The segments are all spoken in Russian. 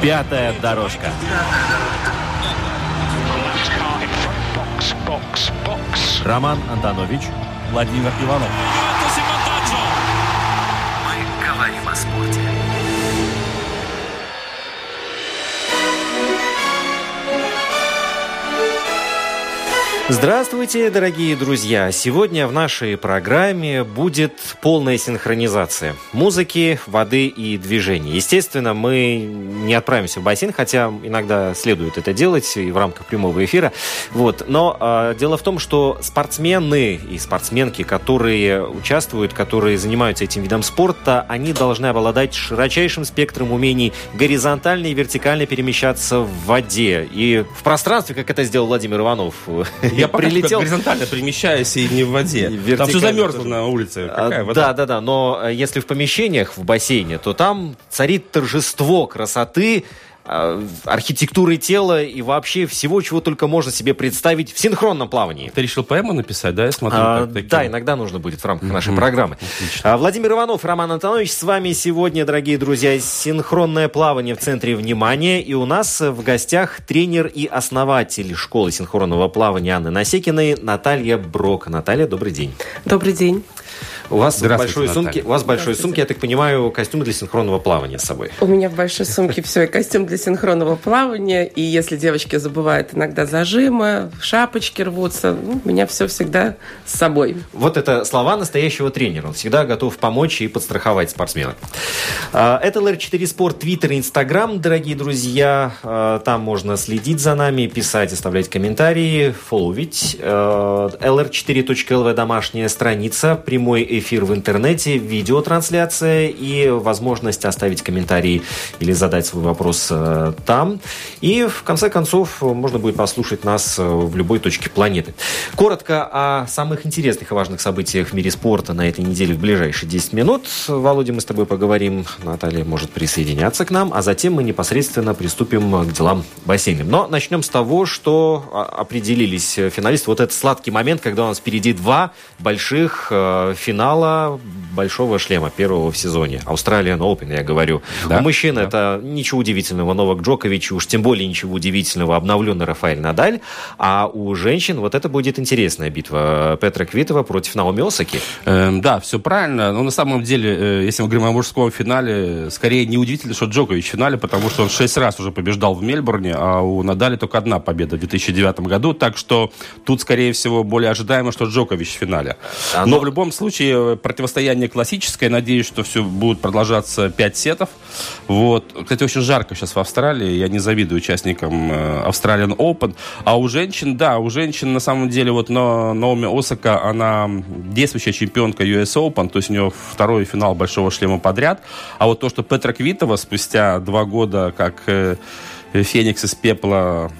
Пятая дорожка. Роман Антонович, Владимир Иванов. Мы говорим о спорте. Здравствуйте, дорогие друзья! Сегодня в нашей программе будет полная синхронизация музыки, воды и движения. Естественно, мы не отправимся в бассейн, хотя иногда следует это делать и в рамках прямого эфира. Вот. Но э, дело в том, что спортсмены и спортсменки, которые участвуют, которые занимаются этим видом спорта, они должны обладать широчайшим спектром умений горизонтально и вертикально перемещаться в воде и в пространстве, как это сделал Владимир Иванов. Я прилетел. горизонтально перемещаюсь и не в воде. Там все замерзло на улице. А, Какая вода? Да, да, да. Но э, если в помещениях, в бассейне, то там царит торжество красоты, архитектуры тела и вообще всего, чего только можно себе представить в синхронном плавании. Ты решил поэму написать, да? Я смотрю, А, как такие. да, иногда нужно будет в рамках нашей программы. А, Владимир Иванов, Роман Антонович, с вами сегодня, дорогие друзья, синхронное плавание в центре внимания. И у нас в гостях тренер и основатель школы синхронного плавания Анны Насекиной Наталья Брок. Наталья, добрый день. Добрый день. У вас большой Наталья. сумке, у вас большой сумке, я так понимаю, костюмы для синхронного плавания с собой. У меня в большой сумке все, и костюм для синхронного плавания, и если девочки забывают иногда зажимы, шапочки рвутся, ну, у меня все всегда с собой. Вот это слова настоящего тренера. Он всегда готов помочь и подстраховать спортсмена. А, Это LR4 Sport, Twitter и Instagram, дорогие друзья. А, Там можно следить за нами, писать, оставлять комментарии, фолловить. А, lr4.lv домашняя страница, прямой эфир в интернете, видеотрансляция и возможность оставить комментарий или задать свой вопрос э, там. И в конце концов можно будет послушать нас э, в любой точке планеты. Коротко о самых интересных и важных событиях в мире спорта на этой неделе в ближайшие 10 минут. Володя, мы с тобой поговорим. Наталья может присоединяться к нам, а затем мы непосредственно приступим к делам бассейна. Но начнем с того, что а, определились финалисты. Вот этот сладкий момент, когда у нас впереди два больших э, финала большого шлема первого в сезоне. Australian Open, я говорю. Да, У мужчин да. это ничего удивительного. Новак Джокович, уж тем более ничего удивительного. Обновленный Рафаэль Надаль. А у женщин вот это будет интересная битва. Петра Квитова против Наоми Осаки. Эм, да, все правильно. Но на самом деле, э, если мы говорим о мужском финале, скорее неудивительно, что Джокович в финале, потому что он шесть раз уже побеждал в Мельбурне, а у Надали только одна победа в 2009 году. Так что тут, скорее всего, более ожидаемо, что Джокович в финале. А, Но но- в любом случае, противостояние классическое. Надеюсь, что все будет продолжаться 5 сетов. Вот. Кстати, очень жарко сейчас в Австралии. Я не завидую участникам э, Australian Open. А у женщин, да, у женщин на самом деле вот но, Наоми Осака, она действующая чемпионка US Open, то есть у нее второй финал большого шлема подряд. А вот то, что Петра Квитова спустя два года как э, Феникс из пепла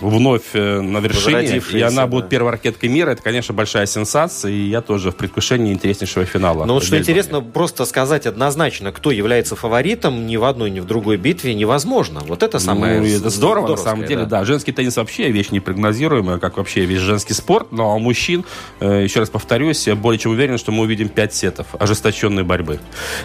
вновь э, на вершине, и она да. будет первой ракеткой мира, это, конечно, большая сенсация, и я тоже в предвкушении интереснейшего финала. Но вот в что интересно, просто сказать однозначно, кто является фаворитом ни в одной, ни в другой битве невозможно. Вот это самое Ну, это здорово, на самом деле, да. Женский теннис вообще вещь непрогнозируемая, как вообще весь женский спорт. Но у мужчин, э, еще раз повторюсь, я более чем уверен, что мы увидим 5 сетов ожесточенной борьбы.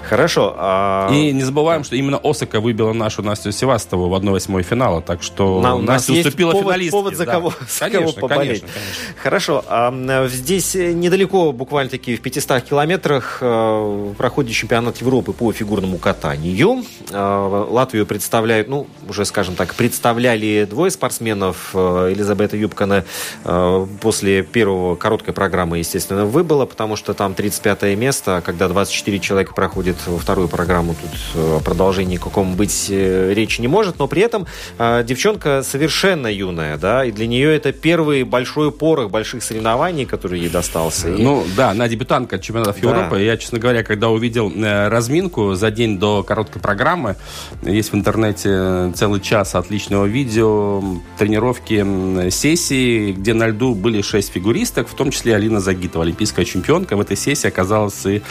Хорошо. а- И не забываем, что именно Осака выбила нашу Настю Севастову в 1-8 финала, так что На- у нас Настя уступила повод, финалистке. повод за да. кого, за Конечно, кого поболеть. конечно, конечно. Хорошо. а, здесь э, недалеко, буквально-таки в 500 километрах, э, проходит чемпионат Европы по фигурному катанию. Э, Латвию представляют, ну, уже, скажем так, представляли двое спортсменов. Э, Елизавета Юбкана э, после первого короткой программы, естественно, выбыла, потому что там 35 место, а когда 24 человека проходит во вторую программу, тут э, о продолжении каком быть речи не может. Но при этом э, девчонка совершенно юная, да, и для нее это первый большой порох больших соревнований, который ей достался. И... Ну, да, она дебютантка чемпионатов Да. Европы. Я, честно говоря, когда увидел э, разминку за день до короткой программы, есть в интернете э, целый час отличного видео, тренировки сессии, где на льду были шесть фигуристок, в том числе Алина Загитова, олимпийская чемпионка. В этой сессии оказалась и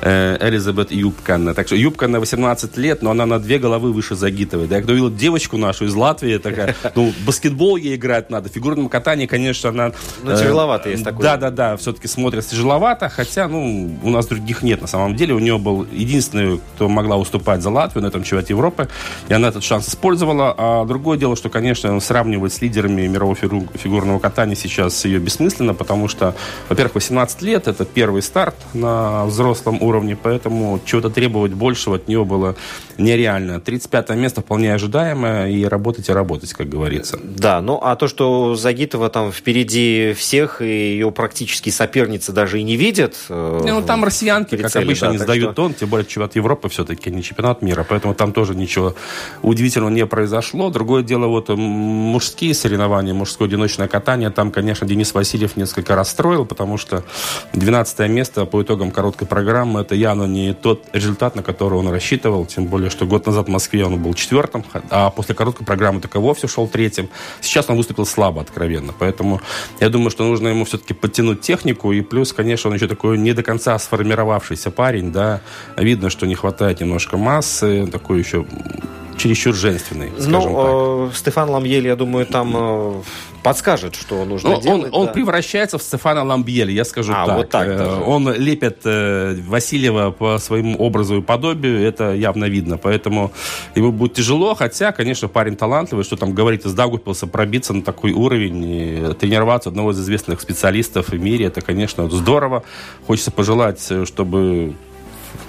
э, Элизабет Юбкана. Так что Юбкана 18 лет, но она на две головы выше Загитовой. Да, я когда увидел девочку нашу из Латвии, такая, ну, баскетбол ей играть надо, фигурном катании, конечно, она... Ну, тяжеловато есть такое. Да, да, да, все-таки смотрится тяжеловато, хотя, ну, у нас других нет на самом деле. У нее был единственный, кто могла уступать за Латвию на этом чемпионате Европы, и она этот шанс использовала. А другое дело, что, конечно, сравнивать с лидерами мирового фигу- фигурного катания сейчас ее бессмысленно, потому что, во-первых, 18 лет, это первый старт на взрослом уровне, поэтому чего-то требовать большего от нее было нереально. 35 место вполне ожидаемое, и работать и работать, как говорится. Да, ну а то, что Загитова там впереди всех, и ее практически соперницы даже и не видят. э, ну, там россиянки, как прицеле, обычно, да, не так сдают что- тон, тем более чемпионат Европы все-таки, не чемпионат мира, поэтому там тоже ничего удивительного не произошло. Другое дело, вот мужские соревнования, мужское одиночное катание, там, конечно, Денис Васильев несколько расстроил, потому что 12 место по итогам короткой программы, это явно не тот результат, на который он рассчитывал, тем более, что год назад в Москве он был четвертым, а после короткой программы так и вовсе шел третьим. Сейчас он выступил слабо, откровенно, поэтому я думаю, что нужно ему все-таки подтянуть технику, и плюс, конечно, он еще такой не до конца сформировавшийся парень, да, видно, что не хватает немножко массы, такой еще чересчур женственный, скажем так. Ну, э, Стефан Ламьель, я думаю, там э, подскажет, что нужно Ну, он, делать. он да. превращается в Стефана Ламбьеля, я скажу А, так. вот так Э, даже. Он лепит э, Васильева по своему образу и подобию, это явно видно. Поэтому ему будет тяжело, хотя, конечно, парень талантливый, что там говорить из Даугавпилса, пробиться на такой уровень, и тренироваться одного из известных специалистов в мире, это, конечно, здорово. Хочется пожелать, э, чтобы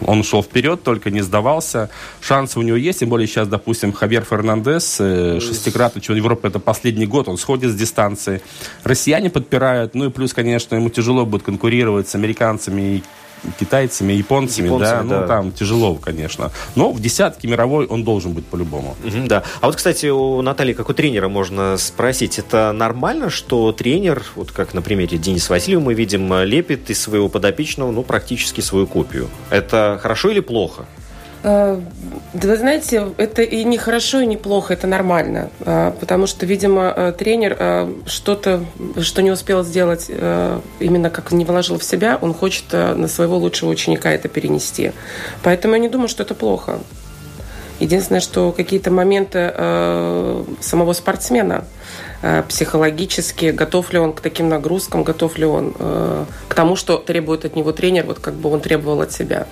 он шел вперед, только не сдавался. Шансы у него есть, тем более сейчас, допустим, Хавьер Фернандес, э, шестикратный чемпион Европы, это последний год, он сходит с дистанции. Россияне подпирают, ну и плюс, конечно, ему тяжело будет конкурировать с американцами и китайцами, японцами, Японцами, да, да. ну там тяжело, конечно. Но в десятке мировой он должен быть по-любому. Мгм, да. А вот, кстати, у Натальи, как у тренера, можно спросить, это нормально, что тренер, вот как на примере Дениса Васильева мы видим, лепит из своего подопечного, ну, практически свою копию. Это хорошо или плохо? Э, Да вы знаете, это и не хорошо, и не плохо, это нормально. Э, Потому что, видимо, э, тренер что-то, что не успел сделать, именно как не вложил в себя, он хочет на своего лучшего ученика это перенести. Поэтому я не думаю, что это плохо. Единственное, что какие-то моменты самого спортсмена психологически, готов ли он к таким нагрузкам, готов ли он к тому, что требует от него тренер, вот как бы он требовал от себя.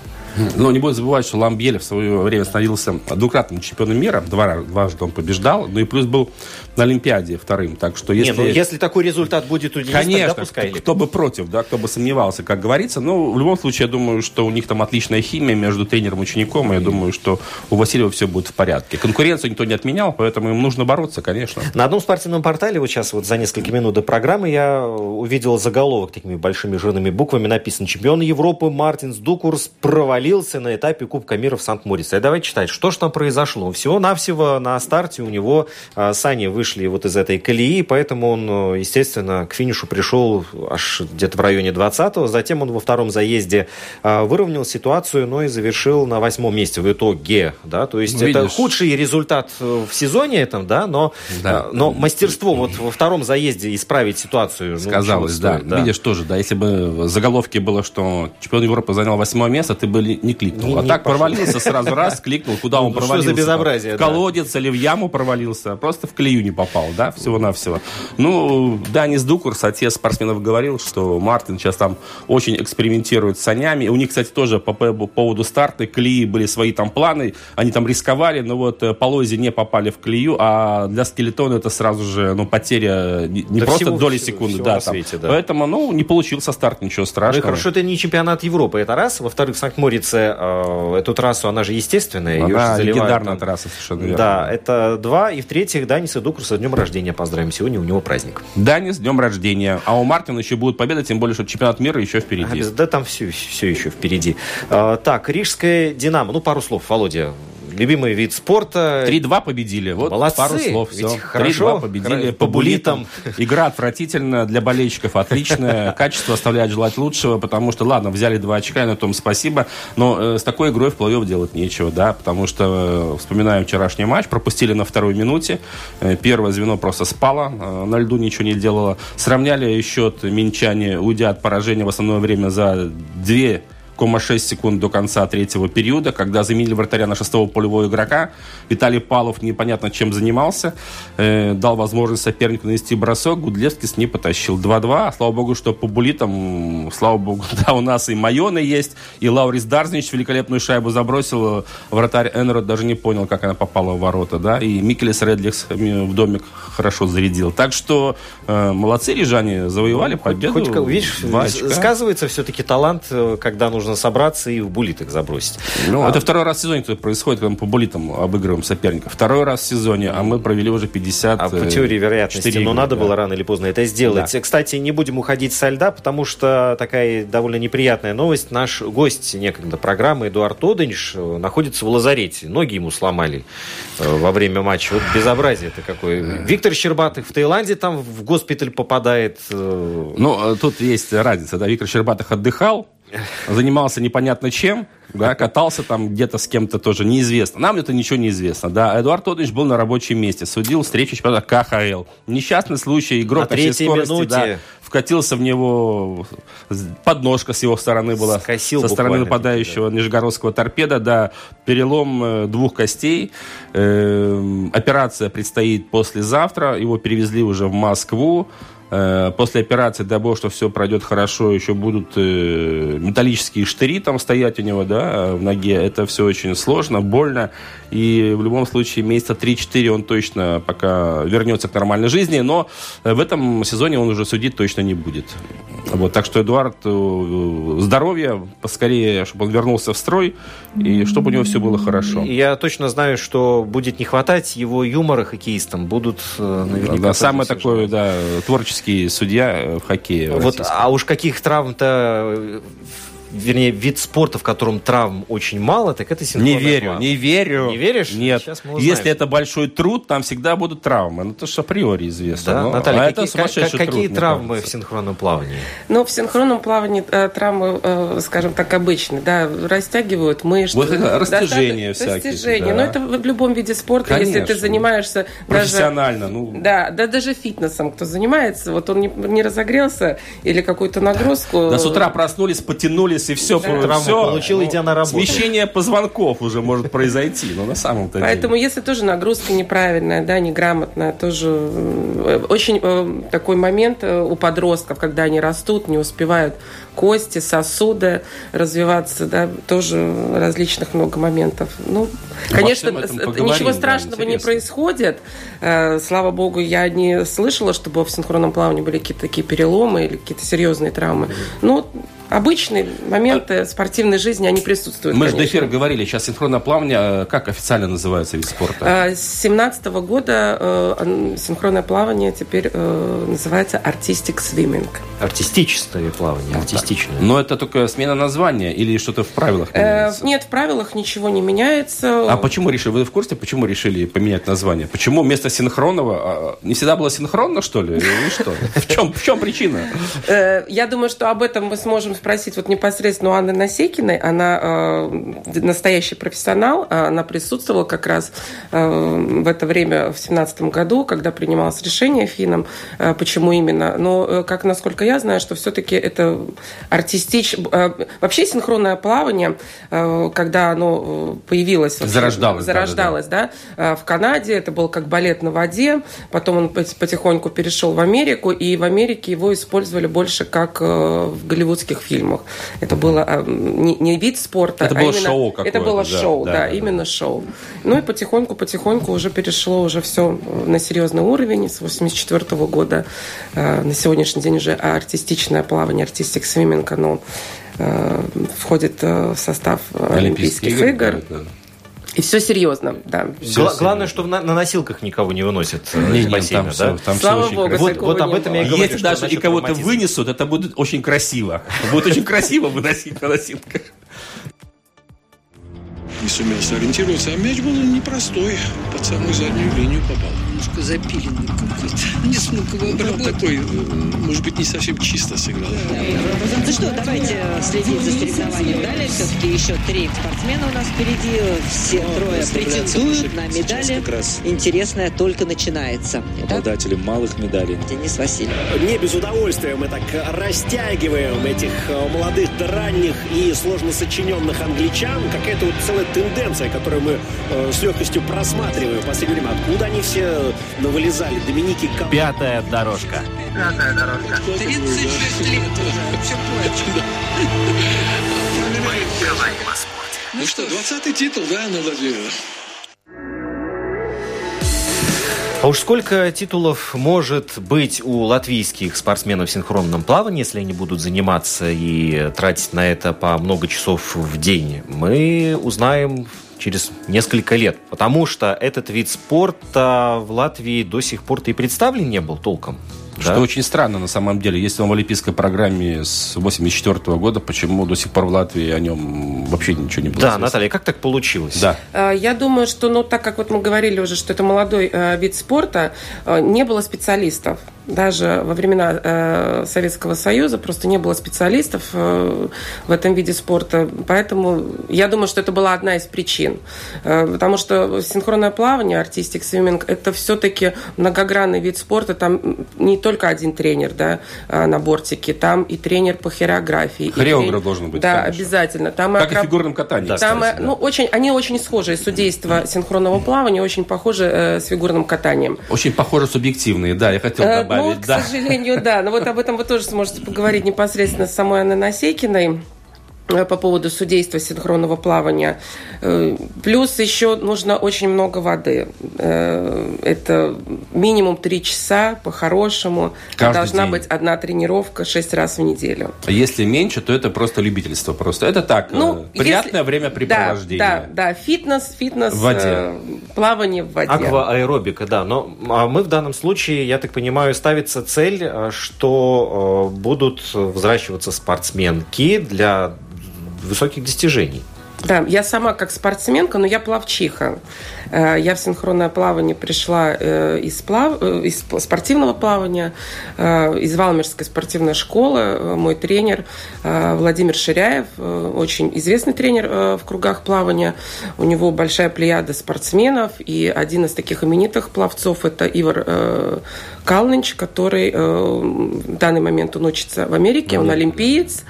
Но не будем забывать, что Ламбьель в свое время становился двукратным чемпионом мира. Два, дважды он побеждал. Ну и плюс был на Олимпиаде вторым. Так что если... Не, ну, если такой результат будет у Дениса, Конечно, тогда пускай кто, бы против, да, кто бы сомневался, как говорится. Но в любом случае, я думаю, что у них там отличная химия между тренером и учеником. и Я думаю, что у Васильева все будет в порядке. Конкуренцию никто не отменял, поэтому им нужно бороться, конечно. На одном спортивном портале, вот сейчас вот за несколько минут до программы, я увидел заголовок такими большими жирными буквами написано «Чемпион Европы Мартинс Дукурс провалился на этапе Кубка мира в Санкт-Морице». И давайте читать, что же там произошло. Всего-навсего на старте у него а, сани вышли вот из этой колеи, поэтому он, э, естественно, к финишу пришел аж где-то в районе 20-го. Затем он во втором заезде а, выровнял ситуацию, но и завершил на восьмом месте в итоге. Да? То есть Ну, это видишь. худший результат э, в сезоне этом, да, но, Да. э, но мастерство вот во втором заезде исправить ситуацию. ну, Сказалось, чего да. стоит, Видишь, тоже, да, если бы в заголовке было, что чемпион Европы занял восьмое место, ты бы не кликнул. Не- а не так пошел. провалился сразу раз, кликнул, куда он Ну, что за провалился. безобразие, В да. колодец или в яму провалился, просто в колею не попал, да, всего-навсего. Ну, Данис Дукурс, отец спортсменов, говорил, что Мартин сейчас там очень экспериментирует с санями. У них, кстати, тоже по по поводу старта колеи были свои там планы, они там рисковали, но вот э, полози не попали в колею, а для скелетона это сразу же, ну, потеря не, Да просто всего- доли секунды, всего да, свете, да. Поэтому, ну, не получился старт, ничего Ну и страшного. хорошо, это не чемпионат Европы, это раз. Во-вторых, Санкт-Морице э, эту трассу, она же естественная. Она заливают легендарная там. трасса, совершенно верно. Да, это два. И в-третьих, Даниса Дукурса с днем рождения поздравим. Сегодня у него праздник. Дани с днем рождения. А у Мартина еще будет победа, тем более, что чемпионат мира еще А, впереди. без- Да там все, все еще впереди. А, так, Рижская Динамо. Ну, пару слов, Володя. Любимый вид спорта. 3-2 победили. Вот Молодцы. пару слов. Ведь Все. хорошо. 3-2 победили по булитам. Игра отвратительная для болельщиков, отличная. Качество оставляет желать лучшего, потому что, ладно, взяли два очка, и на том спасибо, но э, с такой игрой в плей-офф делать нечего, да, потому что, э, вспоминаем вчерашний матч, пропустили на второй минуте, Э, первое звено просто спало, э, на льду ничего не делало. Сравняли счет минчане, уйдя от поражения в основное время за две 0,6 секунд до конца третьего периода, когда заменили вратаря на шестого полевого игрока. Виталий Павлов непонятно чем занимался. э, дал возможность сопернику нанести бросок. Гудлевскис не потащил. 2-2. Слава богу, что по булитам, слава богу, да, у нас и Майоны есть, и Лаурис Дарзнич великолепную шайбу забросил. Вратарь Энрод даже не понял, как она попала в ворота. Да? И Микелес Редликс э, в домик хорошо зарядил. Так что э, молодцы рижане, завоевали победу. Хоть, видишь, сказывается все-таки талант, э, когда нужно собраться и в булитах забросить. Ну, А, это второй раз в сезоне это происходит, когда мы по булитам обыгрываем соперников. Второй раз в сезоне, а мы провели уже 50 А по теории вероятности, но игры, надо да. было рано или поздно это сделать. Да. Кстати, не будем уходить со льда, потому что такая довольно неприятная новость. Наш гость некогда программы Эдуард Оденш э, находится в лазарете. Ноги ему сломали э, во время матча. Вот безобразие это какое. Виктор Щербатых в Таиланде там в госпиталь попадает. э, Ну, э, тут есть разница. Да? Виктор Щербатых отдыхал, занимался непонятно чем, да, катался там где-то с кем-то тоже неизвестно. Нам это ничего не известно. Да. Эдуард Тодович был на рабочем месте, судил встречу чемпионата КХЛ. Несчастный случай, игрок На всей третьей скорости, минуте. да, вкатился в него, подножка с его стороны была, Скосил со стороны нападающего нижегородского торпеда, да, перелом э, двух костей. Эм, операция предстоит послезавтра, его перевезли уже в Москву. Э, После операции, дай бог, что все пройдет хорошо, еще будут э, металлические штыри там стоять у него, да, в ноге. Это все очень сложно, больно. И в любом случае месяца 3-4 он точно пока вернется к нормальной жизни. Но э, в этом сезоне он уже судить точно не будет. Вот, так что Эдуард, здоровья, поскорее, чтобы он вернулся в строй, и чтобы у него все было хорошо. Я точно знаю, что будет не хватать его юмора хоккеистам. Будут наверняка... Да, тоже самый все такой, творческий судья э, в хоккее. Вот, а уж каких травм-то, э, вернее, вид спорта, в котором травм очень мало, так это Не синхронное верю, плавание. не верю. Не веришь? Нет. Если это большой труд, там всегда будут травмы. Ну, это же априори известно. Да, Ну, Наталья, а какие, это сумасшедший как- какие труд, травмы кажется. в синхронном плавании? Ну, в синхронном плавании э, травмы, э, скажем так, обычные, да, растягивают мышцы. Вот это Достаточно- растяжения всякие, Растяжения. да. Но это в любом виде спорта, если ты Конечно. занимаешься даже... Профессионально. Ну, Да, да даже фитнесом, кто занимается, вот он не, не разогрелся или какую-то нагрузку. да с утра проснулись, потянулись, и все. Травму получил, идя на работу. Смещение позвонков уже может произойти, но на самом-то Поэтому, деле. если тоже нагрузка неправильная, да, неграмотная, тоже э, очень э, такой момент э, у подростков, когда они растут, не успевают кости, сосуды развиваться, да, тоже различных много моментов. Ну, конечно, ничего да, страшного не интересно. происходит. Слава богу, я не слышала, чтобы в синхронном плавании были какие-то такие переломы или какие-то серьезные травмы. Ну, обычные моменты спортивной жизни, они присутствуют. Мы же до конечно. эфира говорили, сейчас синхронное плавание, э, как официально называется вид спорта? А, С 17 года э, синхронное плавание теперь э, называется Artistic Swimming. Артистическое плавание, артистичное. Но это только смена названия или что-то в правилах Э, меняется? Нет, в правилах ничего не меняется. А почему решили? Вы в курсе, почему решили поменять название? Почему вместо синхронного а, не всегда было синхронно, что ли? Или что? В чем, в чем причина? Э, Я думаю, что об этом мы сможем спросить вот непосредственно у Анны Насекиной. Она э, настоящий профессионал. Она присутствовала как раз э, в это время, в семнадцатом году, когда принималось решение финном, э, почему именно. Но, э, как насколько я знаю, что все-таки это артистич... э, Вообще синхронное плавание, э, когда оно э, появилось... вообще, Зарождалось, да, Зарождалось, да, э, в Канаде. Это был как балет на воде. Потом он пот- потихоньку перешел в Америку, и в Америке его использовали больше как в голливудских фильмах. Это было э, не, не вид спорта, Это а было именно- шоу какое-то, Это было да, шоу, да, да, да, именно шоу. Ну и потихоньку-потихоньку уже перешло уже все на серьезный уровень. С 84 года э, на сегодняшний день уже артистичное плавание, артистик свиминг, оно э, входит э, в состав э, Олимпийских игр. да, да. И все серьезно, да. Гла- главное, что на, на носилках никого не выносят э, Не, из не, бассейна, там да? всё, там Слава очень богу. Вот, вот об этом я и говорю. Если даже и кого-то вынесут, это будет очень красиво. Будет очень красиво выносить на носилках. не сумел сориентироваться. А мяч был непростой. Под самую заднюю линию попал. Немножко запиленный какой-то. Не смог его Ну, обработать. такой, э, может быть, не совсем чисто сыграл. Ну что, давайте следить за соревнованием далее. Все-таки еще три спортсмена у нас впереди. Все трое претендуют на медали. как раз Интересное только начинается. Итак, обладателем малых медалей. Денис Васильев. Не без удовольствия мы так растягиваем этих э, молодых, да ранних и сложно сочиненных англичан. Какая-то вот целая тенденция, которую мы э, с легкостью просматриваем в последнее время. Откуда они все навылезали? Доминики Кам... Пятая дорожка. 36 лет уже. Все плачет. Мы говорим о спорте. Ну что, 20-й титул, да, Анна Владимировна? А уж сколько титулов может быть у латвийских спортсменов в синхронном плавании, если они будут заниматься и тратить на это по много часов в день, мы узнаем через несколько лет. Потому что этот вид спорта в Латвии до сих пор-то и представлен не был толком. Что Да? очень странно на самом деле. Если он в Олимпийской программе с 84 года, почему до сих пор в Латвии о нем вообще ничего не было Да, известно? Наталья, как так получилось? Да. Э, Я думаю, что, ну, так как вот мы говорили уже, что это молодой э, вид спорта, э, не было специалистов. Даже во времена э, Советского Союза просто не было специалистов э, в этом виде спорта. Поэтому я думаю, что это была одна из причин. Э, потому что синхронное плавание, артистик свиминг, это все-таки многогранный вид спорта. Там не только один тренер да, э, на бортике, там и тренер по хореографии. и Хореограф трен- должен быть, Да, конечно. обязательно. Там Как и акроб- в фигурном катании, Там, кстати, э, ну, очень, они очень схожи. Судейство синхронного плавания очень похоже э, с фигурным катанием. Очень похоже субъективные, да, я хотел Э, добавить. ну, к да. сожалению, да. Но вот об этом вы тоже сможете поговорить непосредственно с самой Анной Насекиной по поводу судейства синхронного плавания. Э, Плюс еще нужно очень много воды. Э, Это минимум три часа по-хорошему. Должна день. быть одна тренировка шесть раз в неделю. А Если меньше, то это просто любительство просто. Это так, Ну, э, приятное если- времяпрепровождение. Да, да, да. Фитнес, фитнес, В воде. э, плавание в воде. Аквааэробика, да. Но а мы в данном случае, я так понимаю, ставится цель, э, что э, будут взращиваться спортсменки для высоких достижений. Да, я сама как спортсменка, но я плавчиха. Э, Я в синхронное плавание пришла э, из, плав... э, из спортивного плавания, из Валмерской спортивной школы. Мой тренер Владимир Ширяев, очень известный тренер в кругах плавания. У него большая плеяда спортсменов, и один из таких именитых пловцов – это Ивар Калнинч, который в данный момент он учится в Америке, он олимпиец.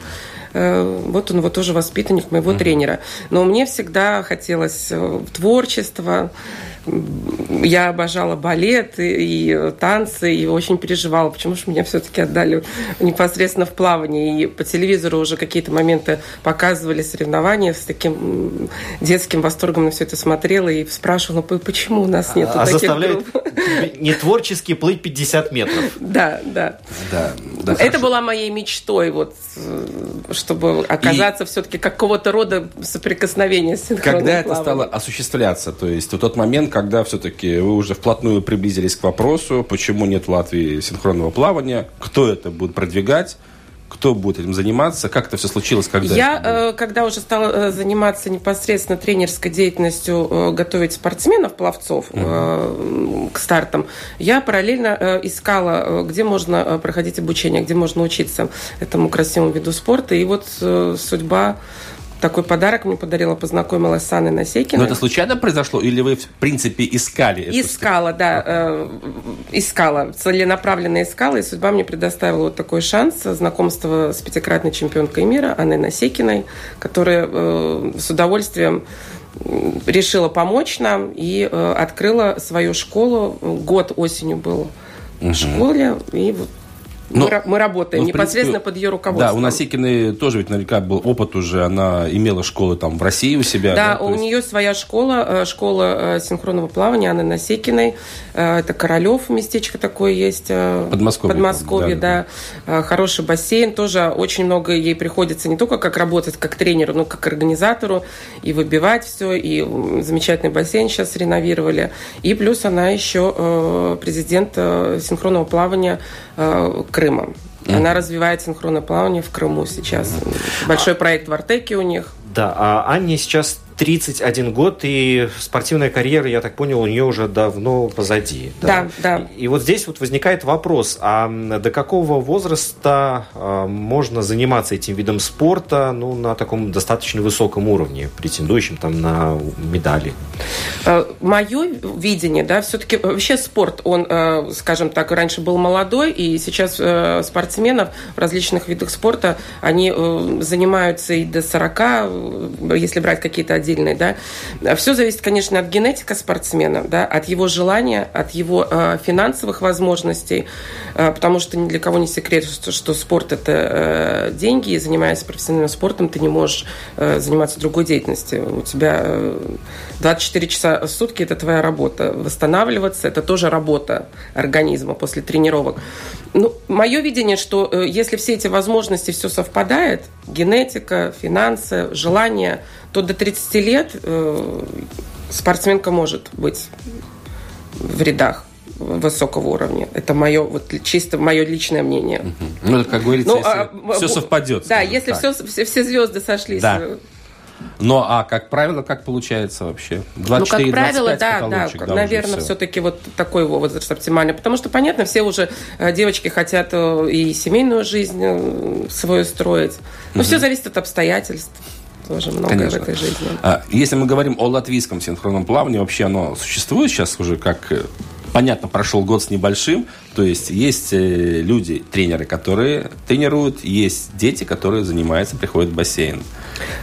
Э, Вот он вот тоже воспитанник моего тренера. Но мне всегда хотелось э, творчество. Я обожала балет и, и танцы, и очень переживала, почему же меня все-таки отдали непосредственно в плавание. И по телевизору уже какие-то моменты показывали соревнования с таким детским восторгом на все это смотрела и спрашивала, «П- почему у нас нет а таких заставляет групп?» не творчески плыть 50 метров. Да, да. Да, да, Это хорошо. была моей мечтой, вот, чтобы оказаться все-таки какого-то рода соприкосновения с Когда это плаванием. стало осуществляться? То есть в тот момент, когда все-таки вы уже вплотную приблизились к вопросу, почему нет в Латвии синхронного плавания, кто это будет продвигать, кто будет этим заниматься, как это все случилось, когда Я, э, когда уже стала э, заниматься непосредственно тренерской деятельностью, э, готовить спортсменов, пловцов э, к стартам, я параллельно искала, где можно проходить обучение, где можно учиться этому красивому виду спорта. И вот судьба такой подарок мне подарила, познакомилась с Анной Насекиной. Но это случайно произошло, или вы, в принципе, искали эту Искала, да, э, искала, целенаправленно искала, и судьба мне предоставила вот такой шанс знакомства с пятикратной чемпионкой мира Анной Насекиной, которая э, с удовольствием решила помочь нам и э, открыла свою школу. Год осенью был в школе, и вот Но- мы, ра- мы работаем ну, в непосредственно принципе, под ее руководством. Да, у Насекиной тоже ведь наверняка был опыт уже, она имела школы там в России у себя. Да, то у есть- нее своя школа, э, школа э, синхронного плавания Анны Насекиной. Э, Это Королев, местечко такое есть. Подмосковье, Подмосковье, да, да. Э, Хороший бассейн. Тоже очень много ей приходится не только как работать как тренеру, но как организатору. И выбивать все. И замечательный бассейн сейчас реновировали. И плюс она еще президент синхронного плавания э, Крыма. Она развивает синхронное плавание в Крыму сейчас. Большой проект в Артеке у них. Да, а Анне сейчас 31 год, и спортивная карьера, я так понял, у нее уже давно позади. Да, да. да. И вот здесь вот возникает вопрос, а до какого возраста а, можно заниматься этим видом спорта ну, на таком достаточно высоком уровне, претендующем там на медали? Э, Мое видение, да, все-таки вообще спорт, он, э, скажем так, раньше был молодой, и сейчас э, спортсменов в различных видах спорта, они занимаются и до 40, если брать какие-то отдельные, да. Все зависит, конечно, от генетика спортсмена, да, от его желания, от его э, финансовых возможностей, э, потому что ни для кого не секрет, что, что спорт это э, деньги, и занимаясь профессиональным спортом, ты не можешь э, заниматься другой деятельностью. У тебя э, 24 часа в сутки это твоя работа. Восстанавливаться это тоже работа организма после тренировок. Ну, мое видение, что э, если все эти возможности все совпадает, генетика, финансы, желание, то до 30 лет э, спортсменка может быть в рядах высокого уровня. Это мое, вот чисто мое личное мнение. Ну, как говорится, ну, если а, все совпадет. Да, если все, все, все звезды сошлись. Да. Э, но, а как правило, как получается вообще? 24, ну, как правило, да, да, да, наверное, все-таки вот такой возраст оптимальный. Потому что, понятно, все уже э, девочки хотят и семейную жизнь свою строить. Но угу. все зависит от обстоятельств тоже много Конечно. в этой жизни. А, если мы говорим о латвийском синхронном плавании, вообще оно существует сейчас уже как понятно, прошел год с небольшим, то есть есть люди, тренеры, которые тренируют, есть дети, которые занимаются, приходят в бассейн.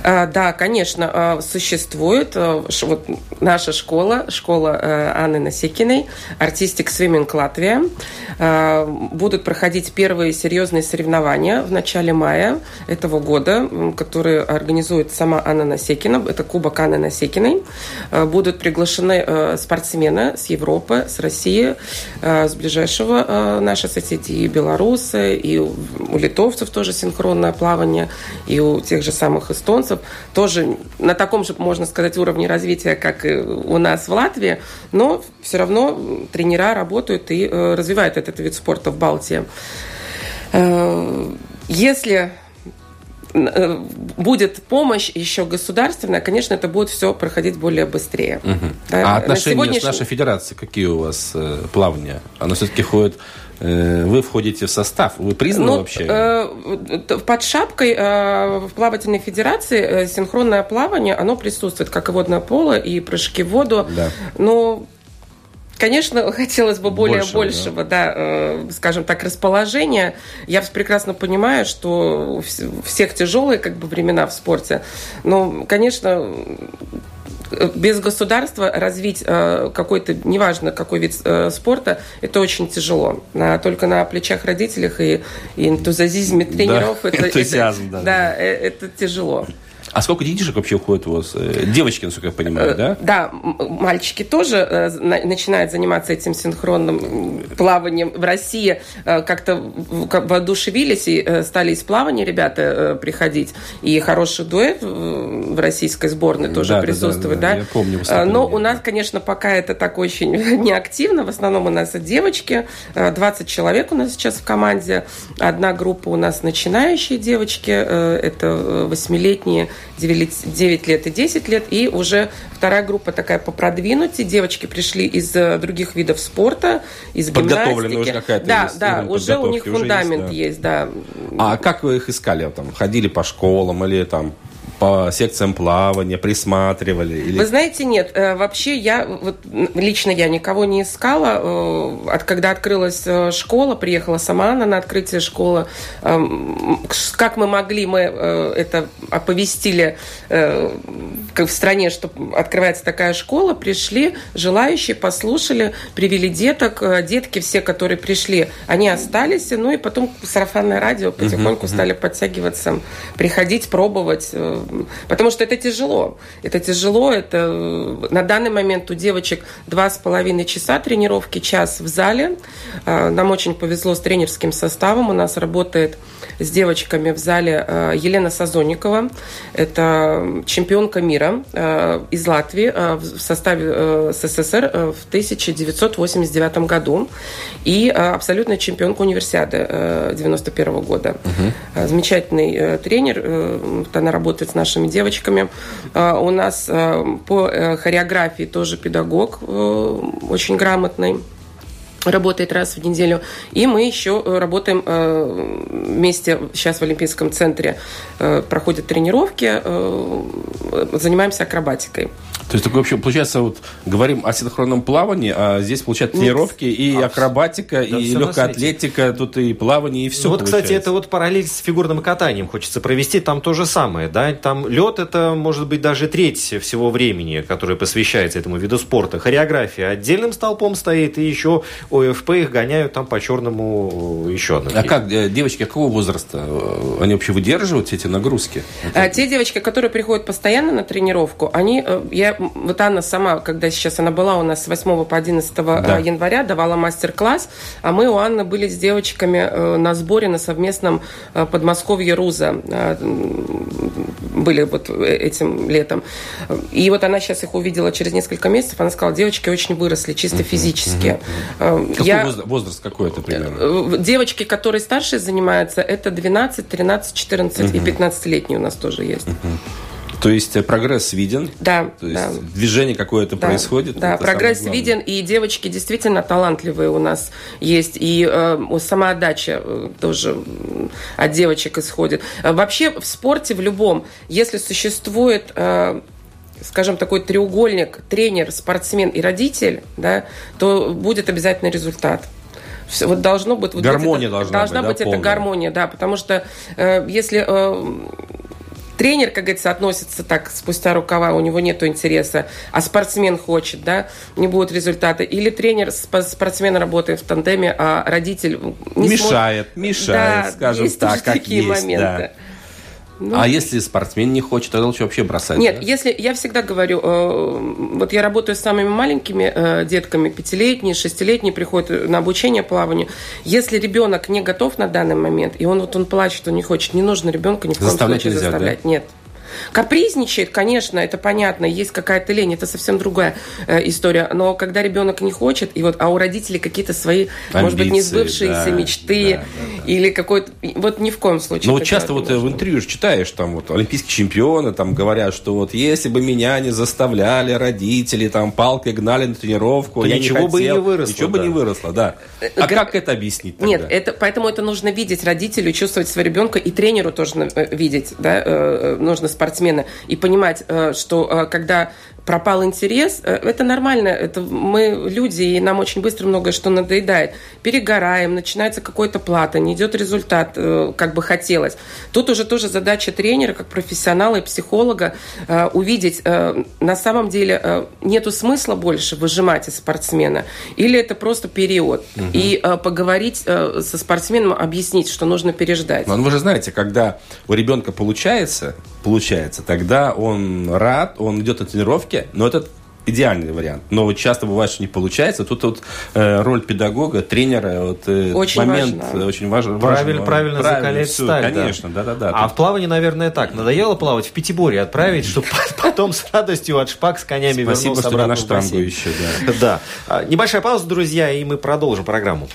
А, да, конечно, а, существует а, вот наша школа, школа э, Анны Насекиной, Artistic Swimming Латвия. Будут проходить первые серьезные соревнования в начале мая этого года, которые организует сама Анна Насекина. Это Кубок Анны Насекиной. Будут приглашены э, спортсмены с Европы, с России, э, с ближайшего наши соседи, и белорусы, и у литовцев тоже синхронное плавание, и у тех же самых эстонцев тоже на таком же, можно сказать, уровне развития, как и у нас в Латвии, но все равно тренера работают и э, развивают этот вид спорта в Балтии. Э, если будет помощь еще государственная, конечно, это будет все проходить более быстрее. Угу. Да? А отношения сегодняшний... с нашей федерацией какие у вас э, плавания? Оно все-таки ходит Э, вы входите в состав? Вы признаны ну, вообще? Э, под шапкой э, в плавательной федерации синхронное плавание, оно присутствует, как и водное поло, и прыжки в воду. Да. Но Конечно, хотелось бы более большего, большего да, да э, скажем так, расположения. Я прекрасно понимаю, что у всех тяжелые как бы времена в спорте. Но, конечно, без государства развить э, какой-то, неважно какой вид э, спорта, это очень тяжело. Только на плечах родителей и, и энтузиазме тренеров да, это, энтузиазм, это, да, да, это тяжело. А сколько детишек вообще уходит у вас? Э, девочки, насколько я понимаю, э, да? Да, мальчики тоже э, начинают заниматься этим синхронным плаванием. В России как-то воодушевились и стали из плавания ребята приходить. И хороший дуэт в российской сборной тоже да, присутствует. Да, да, да. Я помню. Но у нас, конечно, пока это так очень неактивно. В основном у нас девочки. 20 человек у нас сейчас в команде. Одна группа у нас начинающие девочки. Это восьмилетние 9, лет и 10 лет, и уже вторая группа такая по продвинутей. Девочки пришли из э, других видов спорта, из гимнастики. уже какая-то Да, есть, да, уже у них фундамент есть, да. есть, да. А как вы их искали? Там, ходили по школам или там по секциям плавания, присматривали? Или... Вы знаете, нет. Э, вообще я, вот, лично я никого не искала. Э, от, когда открылась э, школа, приехала сама она на открытие школы. Эм, как мы могли, мы это оповестили в стране, что открывается такая школа, пришли желающие, послушали, привели деток. Детки все, которые пришли, они остались. Ну и потом сарафанное радио потихоньку стали подтягиваться, приходить, пробовать потому что это тяжело. Это тяжело, это на данный момент у девочек два с половиной часа тренировки, час в зале. А, нам очень повезло с тренерским составом. У нас работает с девочками в зале а, Елена Сазонникова. Это чемпионка мира а, из Латвии в составе СССР в 1989 году. И абсолютная чемпионка универсиады 91 года. Угу. Замечательный э, тренер. Э, она работает с нашими девочками. У нас по хореографии тоже педагог очень грамотный работает раз в неделю. И мы еще э, работаем э, вместе сейчас в Олимпийском центре. Э, проходят тренировки, занимаемся акробатикой. То есть, такое вообще, получается, вот говорим о синхронном плавании, а здесь, получается, тренировки и а, акробатика, да, и легкая атлетика, тут и плавание, и все Вот, получается. кстати, это вот параллель с фигурным катанием хочется провести, там то же самое, да, там лед это, может быть, даже треть всего времени, которое посвящается этому виду спорта. Хореография отдельным столпом стоит, и еще ОФП их гоняют там по черному еще одно. А как, э, девочки, какого возраста? Э, они вообще выдерживают эти нагрузки? А, те девочки, которые приходят постоянно на тренировку, они, э, я вот Анна сама, когда сейчас она была у нас с 8 по 11 да. января, давала мастер-класс, а мы у Анны были с девочками э, на сборе на совместном э, Подмосковье Руза. Э, были вот этим летом. И вот она сейчас их увидела через несколько месяцев, она сказала, девочки очень выросли, чисто физически. Какой Я... возраст, какой это примерно? Девочки, которые старшие занимаются, это 12, 13, 14 и 15-летние у нас тоже есть. То есть э, прогресс виден? Да. То есть да. движение какое-то да, происходит? Да, прогресс виден, и девочки действительно талантливые у нас есть, и э, самоотдача э, тоже от девочек исходит. Э, вообще в спорте в любом, если существует... Э, скажем, такой треугольник тренер, спортсмен и родитель, да, то будет обязательно результат. Все, вот должно быть... Вот гармония это, должна, должна быть. быть да, эта гармония, да, потому что э, если э, тренер, как говорится, относится так спустя рукава, у него нет интереса, а спортсмен хочет, да, не будет результата. Или тренер, спортсмен работает в тандеме, а родитель не мешает, смотрит. мешает, да, скажем есть так, как такие есть, моменты. Да. Ну, а если спортсмен не хочет, тогда лучше вообще бросать? Нет, да? если я всегда говорю, э, вот я работаю с самыми маленькими э, детками, пятилетние, шестилетние приходят на обучение плаванию. Если ребенок не готов на данный момент, и он вот он плачет, он не хочет, не нужно ребенка ни в коем заставлять случае нельзя, заставлять. Да? Нет. Капризничает, конечно, это понятно, есть какая-то лень, это совсем другая э, история. Но когда ребенок не хочет, и вот, а у родителей какие-то свои, Амбиции, может быть, не сбывшиеся да, мечты, да, да, да. или какой-то, вот ни в коем случае. Но вот часто вот в интервью читаешь, там вот олимпийские чемпионы там говорят, что вот если бы меня не заставляли родители, там палкой гнали на тренировку, то я ничего не бы и не выросло. Ничего да. бы не выросло, да. Э, а Г... как это объяснить тогда? Нет, это, поэтому это нужно видеть родителю, чувствовать своего ребенка, и тренеру тоже э, видеть, да, нужно спортсмена, и понимать, э, что э, когда пропал интерес, э, это нормально, это мы люди, и нам очень быстро многое что надоедает. Перегораем, начинается какой-то плата, не идет результат, как бы хотелось. Тут уже тоже задача тренера, как профессионала и психолога, увидеть, на самом деле нету смысла больше выжимать из спортсмена, или это просто период. Угу. И поговорить со спортсменом, объяснить, что нужно переждать. Но вы же знаете, когда у ребенка получается, получается, тогда он рад, он идет на тренировки, но это идеальный вариант. Но вот часто бывает, что не получается. Тут вот э, роль педагога, тренера, вот э, очень момент важно. очень важен. Правильно, важен, правильно, правильно закалять все, сталь. Конечно, да-да-да. А в плавании, наверное, так. Надоело плавать в Пятиборе отправить, чтобы потом с радостью от шпаг с конями Спасибо, вернулся что на штангу еще. Да. да. А, небольшая пауза, друзья, и мы продолжим программу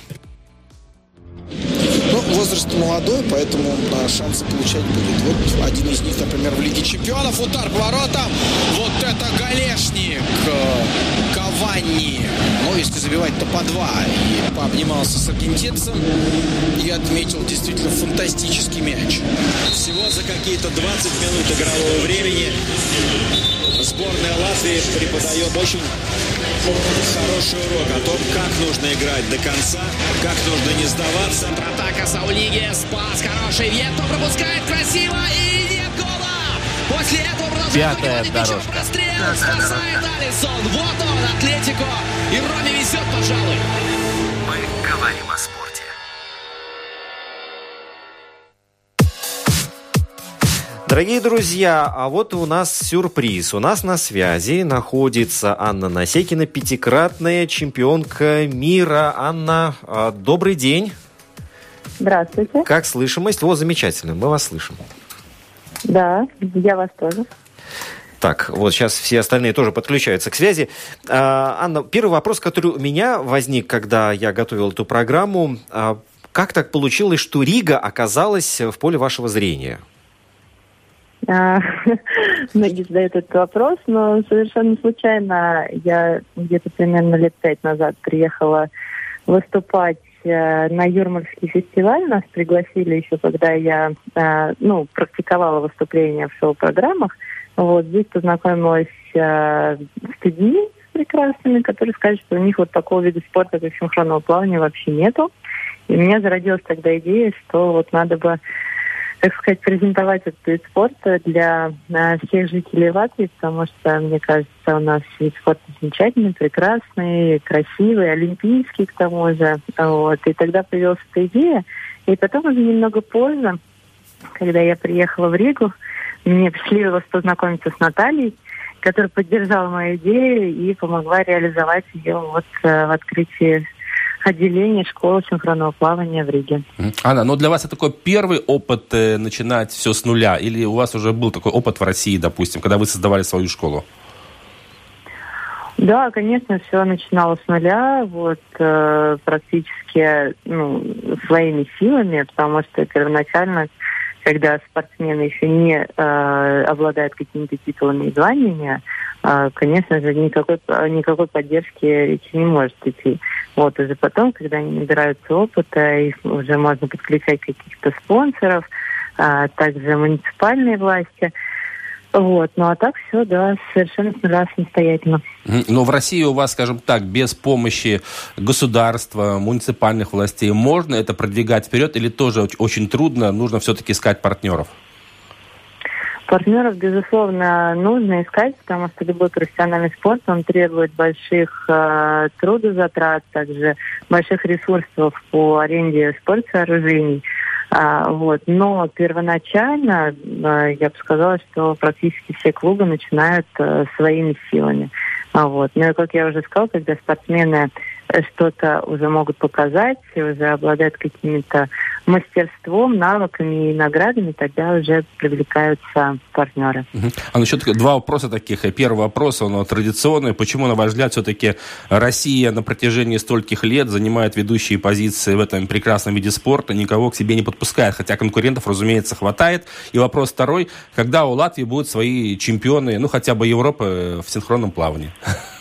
возраст молодой, поэтому да, шансы получать будет. Вот один из них, например, в Лиге Чемпионов. Удар поворотом. Вот это Галешник. Каванни. Ну, если забивать, то по два. И пообнимался с аргентинцем. И отметил действительно фантастический мяч. Всего за какие-то 20 минут игрового времени сборная Латвии преподает очень хороший урок о том, как нужно играть до конца, как нужно не сдаваться. Контратака Саулиги, спас хороший, Вьетто пропускает красиво и нет гола! После этого Пятая дорожка. Прострел спасает Алисон. Вот он, Атлетико. И Роме везет, пожалуй. Мы говорим о спорте. Дорогие друзья, а вот у нас сюрприз. У нас на связи находится Анна Насекина, пятикратная чемпионка мира. Анна, а, добрый день. Здравствуйте. Как слышимость? О, замечательно, мы вас слышим. Да, я вас тоже. Так, вот сейчас все остальные тоже подключаются к связи. А, Анна, первый вопрос, который у меня возник, когда я готовил эту программу. А, как так получилось, что Рига оказалась в поле вашего зрения? А, многие задают этот вопрос, но совершенно случайно я где-то примерно лет пять назад приехала выступать э, на Юрмальский фестиваль. Нас пригласили еще, когда я э, ну, практиковала выступления в шоу-программах. Вот, здесь познакомилась э, с людьми прекрасными, которые скажут, что у них вот такого вида спорта, как синхронного плавания, вообще нету. И у меня зародилась тогда идея, что вот надо бы так сказать, презентовать этот вид спорта для э, всех жителей Латвии, потому что, мне кажется, у нас вид спорта замечательный, прекрасный, красивый, олимпийский к тому же. Вот. И тогда появилась эта идея. И потом уже немного позже, когда я приехала в Ригу, мне посчастливилось познакомиться с Натальей, которая поддержала мою идею и помогла реализовать ее вот э, в открытии отделение школы синхронного плавания в Риге. Анна, но для вас это такой первый опыт э, начинать все с нуля? Или у вас уже был такой опыт в России, допустим, когда вы создавали свою школу? Да, конечно, все начиналось с нуля, вот э, практически ну, своими силами, потому что первоначально, когда спортсмены еще не э, обладают какими-то титулами и званиями, э, конечно же, никакой, никакой поддержки речи не может идти. Вот уже потом, когда они набираются опыта, их уже можно подключать каких-то спонсоров, а также муниципальные власти. Вот, ну а так все, да, совершенно с нуля самостоятельно. Но в России у вас, скажем так, без помощи государства, муниципальных властей можно это продвигать вперед или тоже очень трудно, нужно все-таки искать партнеров? Партнеров, безусловно, нужно искать, потому что любой профессиональный спорт, он требует больших э, трудозатрат, также больших ресурсов по аренде спортсооружений. А, вот. Но первоначально а, я бы сказала, что практически все клубы начинают а, своими силами. А, вот. Но, как я уже сказала, когда спортсмены что-то уже могут показать, уже обладают какими-то мастерством, навыками и наградами, тогда уже привлекаются партнеры. А насчет два вопроса таких. Первый вопрос, он традиционный. Почему, на ваш взгляд, все-таки Россия на протяжении стольких лет занимает ведущие позиции в этом прекрасном виде спорта, никого к себе не подпускает, хотя конкурентов, разумеется, хватает. И вопрос второй. Когда у Латвии будут свои чемпионы, ну, хотя бы Европы в синхронном плавании?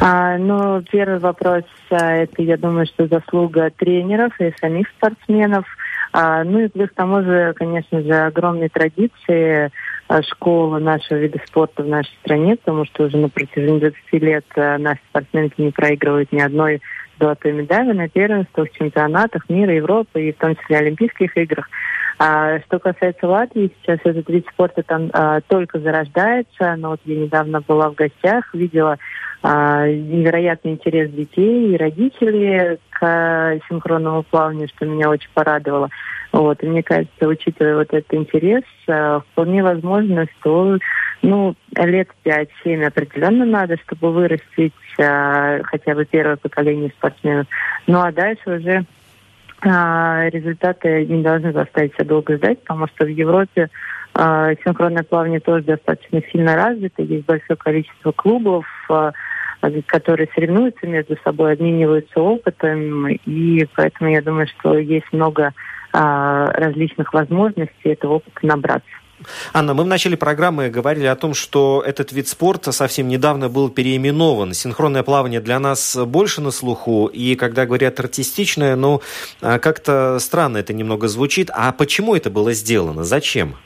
А, ну, первый вопрос, а, это, я думаю, что заслуга тренеров и самих спортсменов. А, ну и плюс к тому же, конечно же, огромные традиции а, школы нашего вида спорта в нашей стране, потому что уже на протяжении 20 лет а, наши спортсменки не проигрывают ни одной золотой медали на первенствах, чемпионатах мира, Европы и в том числе Олимпийских играх. А, что касается Латвии, сейчас этот вид спорта там а, только зарождается, но вот я недавно была в гостях, видела а, невероятный интерес детей и родителей к синхронному плаванию, что меня очень порадовало. Вот, и мне кажется, учитывая вот этот интерес, а, вполне возможно, что ну, лет 5-7 определенно надо, чтобы вырастить а, хотя бы первое поколение спортсменов. Ну а дальше уже результаты не должны заставить себя долго ждать, потому что в Европе а, синхронное плавание тоже достаточно сильно развито, есть большое количество клубов, а, которые соревнуются между собой, обмениваются опытом, и поэтому я думаю, что есть много а, различных возможностей этого опыта набраться. Анна, мы в начале программы говорили о том, что этот вид спорта совсем недавно был переименован. Синхронное плавание для нас больше на слуху, и когда говорят артистичное, ну, а, как-то странно это немного звучит. А почему это было сделано? Зачем?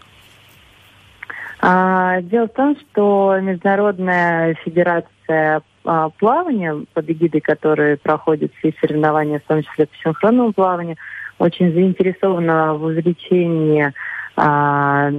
А, дело в том, что Международная федерация а, плавания, под эгидой которой проходят все соревнования, в том числе по синхронному плаванию, очень заинтересована в увеличении а,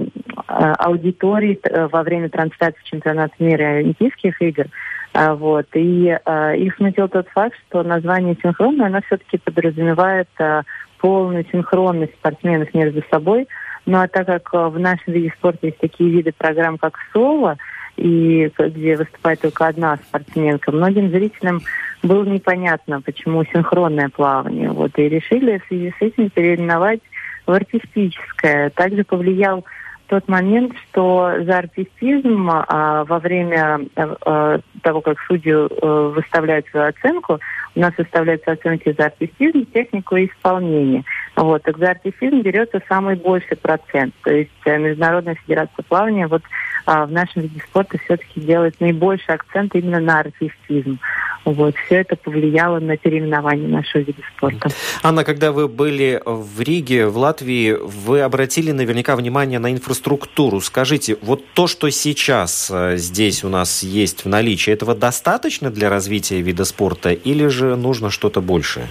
а, аудитории э, во время трансляции чемпионата мира и Олимпийских игр. А, вот. И а, их смутил тот факт, что название синхронное, оно все-таки подразумевает а, полную синхронность спортсменов между собой. Ну а так как в нашем виде спорта есть такие виды программ, как соло, и где выступает только одна спортсменка. Многим зрителям было непонятно, почему синхронное плавание. Вот, и решили в связи с этим переименовать в артистическое. Также повлиял тот момент, что за артистизм а, во время а, того, как судьи а, выставляют свою оценку, у нас выставляются оценки за артистизм, технику и исполнение. Вот, так за артистизм берется самый больший процент. То есть Международная федерация плавания вот в нашем виде спорта все-таки делает наибольший акцент именно на артистизм. Вот, все это повлияло на переименование нашего вида спорта. Анна, когда вы были в Риге, в Латвии, вы обратили наверняка внимание на инфраструктуру. Скажите, вот то, что сейчас э, здесь у нас есть в наличии, этого достаточно для развития вида спорта или же нужно что-то большее?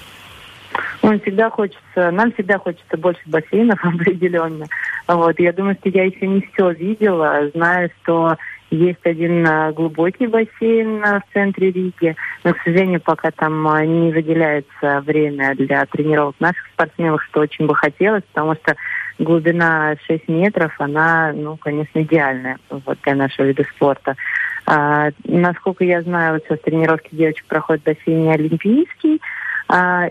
Ну, всегда хочется, нам всегда хочется больше бассейнов определенно. Вот, я думаю, что я еще не все видела, знаю, что есть один а, глубокий бассейн а, в центре Риги, но, к сожалению, пока там а, не выделяется время для тренировок наших спортсменов, что очень бы хотелось, потому что глубина 6 метров, она, ну, конечно, идеальная вот, для нашего вида спорта. А, насколько я знаю, вот сейчас тренировки девочек проходят в бассейне Олимпийский,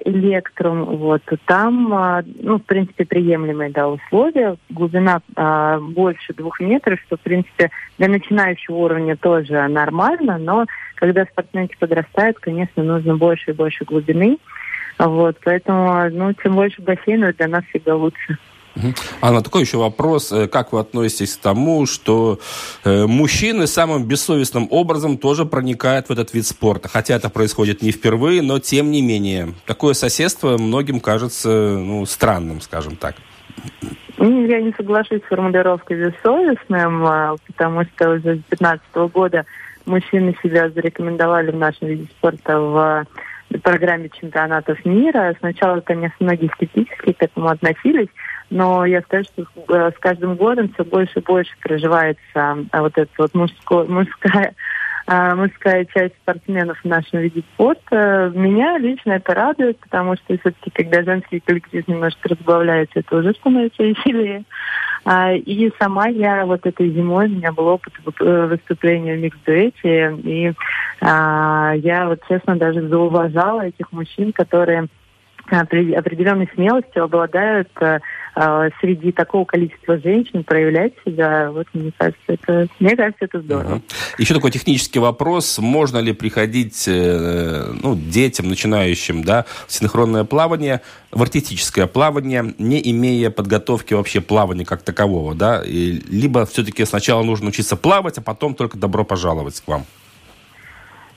Электрум, вот, там, а, ну, в принципе, приемлемые, да, условия. Глубина а, больше двух метров, что, в принципе, для начинающего уровня тоже нормально, но когда спортсменки подрастают, конечно, нужно больше и больше глубины. Вот, поэтому, ну, чем больше бассейнов, для нас всегда лучше. Анна, такой еще вопрос. Э, как вы относитесь к тому, что э, мужчины самым бессовестным образом тоже проникают в этот вид спорта? Хотя это происходит не впервые, но тем не менее. Такое соседство многим кажется ну, странным, скажем так. Ну, я не соглашусь с формулировкой бессовестным, а, потому что уже с 2015 года мужчины себя зарекомендовали в нашем виде спорта в программе чемпионатов мира. Сначала, конечно, многие скептически к этому относились, но я скажу, что э, с каждым годом все больше и больше проживается а, вот эта вот мужская, мужская, мужская часть спортсменов в нашем виде спорта. Меня лично это радует, потому что все-таки, когда женский коллектив немножко разбавляется, это уже становится веселее. А, и сама я вот этой зимой, у меня был опыт э, выступления в микс-дуэте, и а, я вот честно даже зауважала этих мужчин, которые определенной смелостью обладают э, э, среди такого количества женщин проявлять себя. Вот мне кажется, это мне кажется, это здорово. Угу. Еще такой технический вопрос: можно ли приходить э, ну, детям начинающим, да, синхронное плавание, в артистическое плавание, не имея подготовки вообще плавания как такового, да, и, либо все-таки сначала нужно учиться плавать, а потом только добро пожаловать к вам?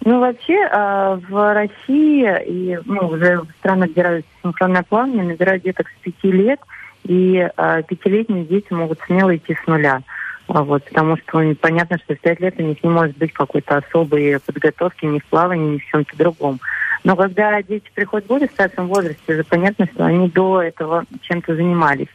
Ну, вообще, э, в России и ну, уже в странах, где развито синхронное плавание, набирают деток с пяти лет, и э, пятилетние дети могут смело идти с нуля. А вот, потому что понятно, что в пять лет у них не может быть какой-то особой подготовки ни в плавании, ни в чем-то другом. Но когда дети приходят в более старшем возрасте, уже понятно, что они до этого чем-то занимались.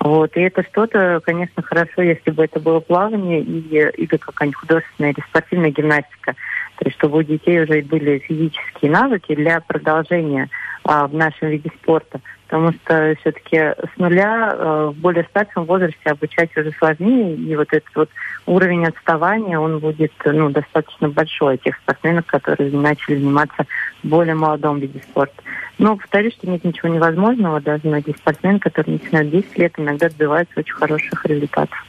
Вот. И это что-то, конечно, хорошо, если бы это было плавание или, или какая-нибудь художественная или спортивная гимнастика. То есть чтобы у детей уже были физические навыки для продолжения а, в нашем виде спорта. Потому что все-таки с нуля а, в более старшем возрасте обучать уже сложнее, и вот этот вот уровень отставания, он будет ну, достаточно большой тех спортсменов, которые начали заниматься в более молодом виде спорта. Но повторюсь, что нет ничего невозможного. Даже многие спортсмены, которые начинают 10 лет, иногда добиваются очень хороших результатов.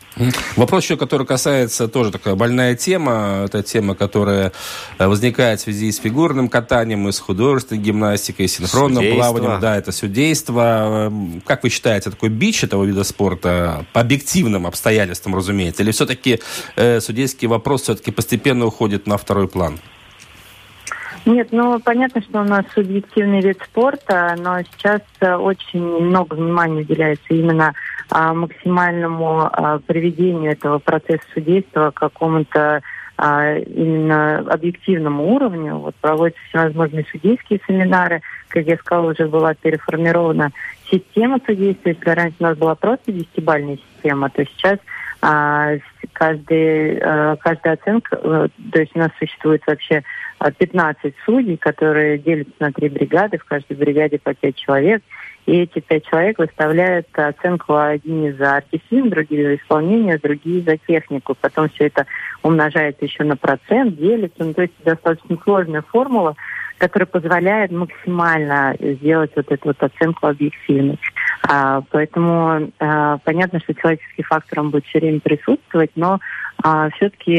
Вопрос еще, который касается, тоже такая больная тема. Это тема, которая э, возникает в связи с фигурным катанием, и с художественной гимнастикой, и синхронным судейство. плаванием. Да, это судейство. Эм, как вы считаете, такой бич этого вида спорта по объективным обстоятельствам, разумеется? Или все-таки э, судейский вопрос все-таки постепенно уходит на второй план? Нет, ну понятно, что у нас субъективный вид спорта, но сейчас э, очень много внимания уделяется именно максимальному а, приведению этого процесса судейства к какому-то а, именно объективному уровню. Вот проводятся всевозможные судейские семинары. Как я сказала, уже была переформирована система судейства. Если раньше у нас была просто десятибальная система, то сейчас а, каждый, а, каждая оценка, а, то есть у нас существует вообще 15 судей, которые делятся на три бригады, в каждой бригаде по 5 человек. И эти пять человек выставляют оценку одни за артистизм, другие за исполнение, другие за технику. Потом все это умножается еще на процент, делится. Ну, то есть достаточно сложная формула, которая позволяет максимально сделать вот эту вот оценку объективной. А, поэтому а, понятно, что человеческий фактор он будет все время присутствовать, но а, все-таки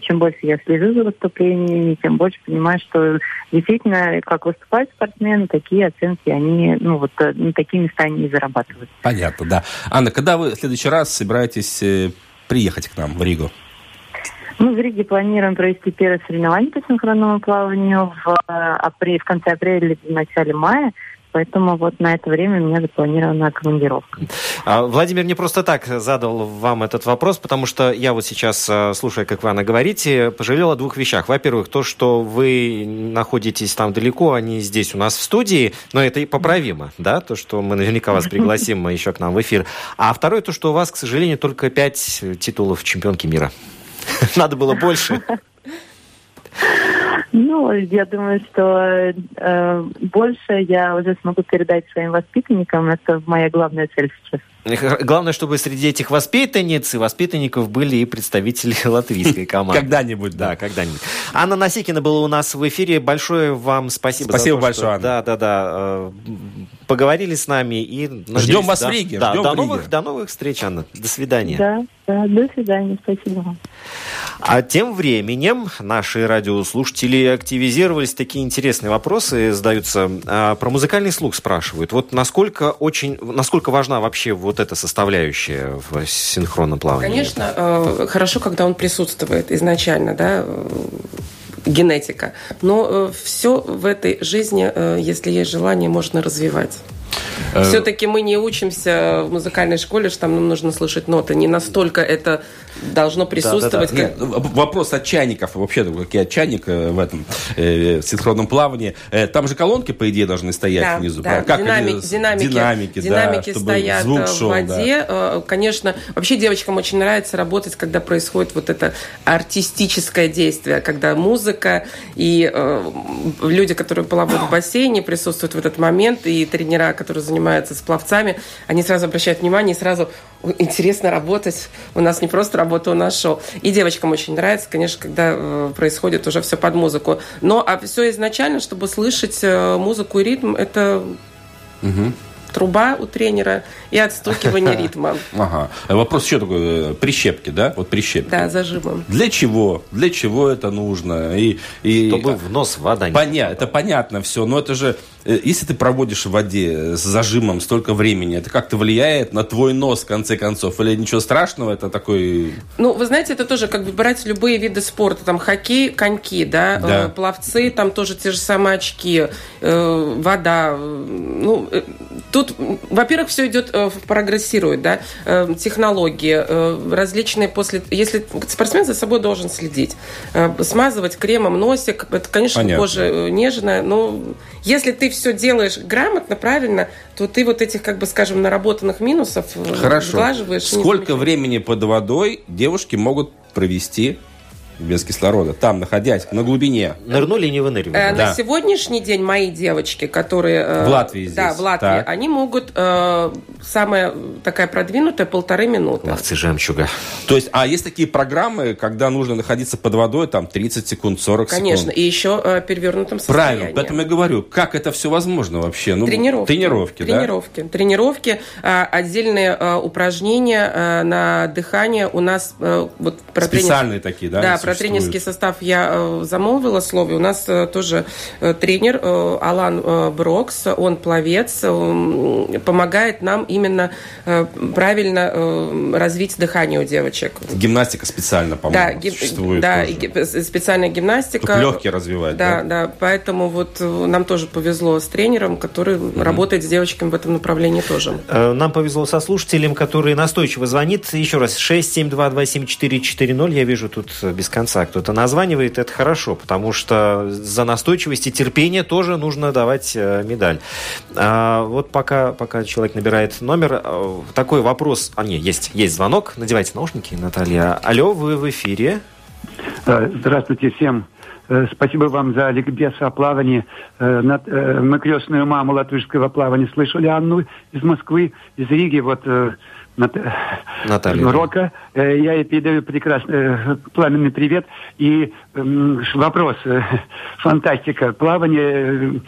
чем больше я слежу за выступлениями, тем больше понимаю, что действительно, как выступают спортсмены, такие оценки, они, ну вот, э, на такие места они зарабатывают. Понятно, да. Анна, когда вы в следующий раз собираетесь э, приехать к нам в Ригу? Мы в Риге планируем провести первое соревнование по синхронному плаванию в, э, апреле, в конце апреля или в начале мая. Поэтому вот на это время у меня запланирована командировка. А, Владимир не просто так задал вам этот вопрос, потому что я вот сейчас, э, слушая, как вы, Анна, говорите, пожалел о двух вещах. Во-первых, то, что вы находитесь там далеко, а не здесь у нас в студии, но это и поправимо, да, то, что мы наверняка вас пригласим еще к нам в эфир. А второе, то, что у вас, к сожалению, только пять титулов чемпионки мира. Надо было больше. Ну, я думаю, что э, больше я уже смогу передать своим воспитанникам. Это моя главная цель сейчас. Главное, чтобы среди этих воспитанниц и воспитанников были и представители латвийской команды. Когда-нибудь, да. когда-нибудь. Анна Насикина была у нас в эфире. Большое вам спасибо. Спасибо большое, Анна. Да, да, да. Поговорили с нами и... Надеюсь, Ждем вас да, в Риге. Да, ждем до, в Риге. новых, до новых встреч, Анна. До свидания. Да, да, до свидания. Спасибо вам. А тем временем наши радиослушатели активизировались. Такие интересные вопросы задаются. А, Про музыкальный слух спрашивают. Вот насколько очень, насколько важна вообще вот эта составляющая в синхронном плавании? Конечно, э, хорошо, когда он присутствует изначально, да, генетика. Но все в этой жизни, э, если есть желание, можно развивать. Э, Все-таки мы не учимся в музыкальной школе, что там нам нужно слышать ноты. Не настолько это должно присутствовать. Нет, как- в- вопрос от чайников, вообще, как я чайник э, в этом э, синхронном плавании. Э, Там же колонки, по идее, должны стоять Да, внизу. да. Как Динами- они- динамики, динамики, да, динамики чтобы стоят звук э, в шел, да. воде. Э, Конечно, вообще девочкам очень нравится работать, когда происходит вот это артистическое действие, когда музыка и э, люди, которые плавают в бассейне, присутствуют в этот момент, и тренера, которые занимаются с пловцами, они сразу обращают внимание и сразу «Ой, интересно работать. У нас не просто работа, у нас шоу. И девочкам очень нравится, конечно, когда э, происходит уже все под музыку. Но а все изначально, чтобы слышать э, музыку и ритм, это Мгм. труба у тренера и отстукивание ритма. Ага. Э, Вопрос еще такой, прищепки, да? Вот прищепки. Да, зажимом. Для чего? Для чего это нужно? И, и... Чтобы в нос вода не Поня... Это понятно все, но это же, если ты проводишь в воде с зажимом столько времени, это как-то влияет на твой нос, в конце концов? Или ничего страшного, это такой... Ну, вы знаете, это тоже как бы брать любые виды спорта. Там хоккей, коньки, да, Да. э, пловцы, там тоже те же самые очки, э, вода. э, Ну, э, тут, во-первых, все идет, э, прогрессирует, да, э, технологии, э, различные после... Если спортсмен за собой должен следить, э, смазывать кремом носик, это, конечно, Понятно. кожа э, нежная, но если ты все делаешь грамотно, правильно, то ты вот этих, как бы, скажем, наработанных минусов э, Хорошо. сглаживаешь. Сколько времени под водой девушки могут провести без кислорода? Там, находясь на глубине. Нырнули и не выныривали. Э, Да. На сегодняшний день мои девочки, которые... э, В Латвии здесь. Да, в Латвии. Так. Они могут... э, самая такая продвинутая полторы минуты. Ловцы жемчуга. То есть, а есть такие программы, когда нужно находиться под водой, там, 30 секунд, 40 Конечно. секунд? И еще э, перевернутом состоянии. Правильно, поэтому я говорю, как это все возможно вообще? Ну, Тренировки. Тренировки, да? Тренировки. Тренировки, а, отдельные а, упражнения а, на дыхание. У нас а, вот про Специальные такие, да? Да, про тренерский состав я э, замолвила слове. У нас э, тоже э, тренер э, Алан э, Брокс, он пловец, э, помогает нам именно э, правильно э, развить дыхание у девочек. Гимнастика специально, по-моему, Да, гим- существует да, тоже. специальная гимнастика. Чтобы легкие развивать, Да, да? да, поэтому вот э, нам тоже повезло с тренером, который работает с девочками в этом направлении тоже. Нам повезло со слушателем, который настойчиво звонит. Еще раз, 672274440. Я вижу тут без конца кто-то названивает. Это хорошо, потому что за настойчивость и терпение тоже нужно давать э, медаль. А, вот пока, пока человек набирает номер, э, такой вопрос. А, не, есть, есть звонок. Надевайте наушники, Наталья. Алло, вы в эфире. Э, Здравствуйте всем. Спасибо вам за ликбез о плавании. Мы крестную маму латышского плавания слышали, Анну из Москвы, из Риги, вот Нат- Наталья. Рока. Э, Я ей передаю прекрасный э, пламенный привет. И вопрос. э, Фантастика. Плавание, э,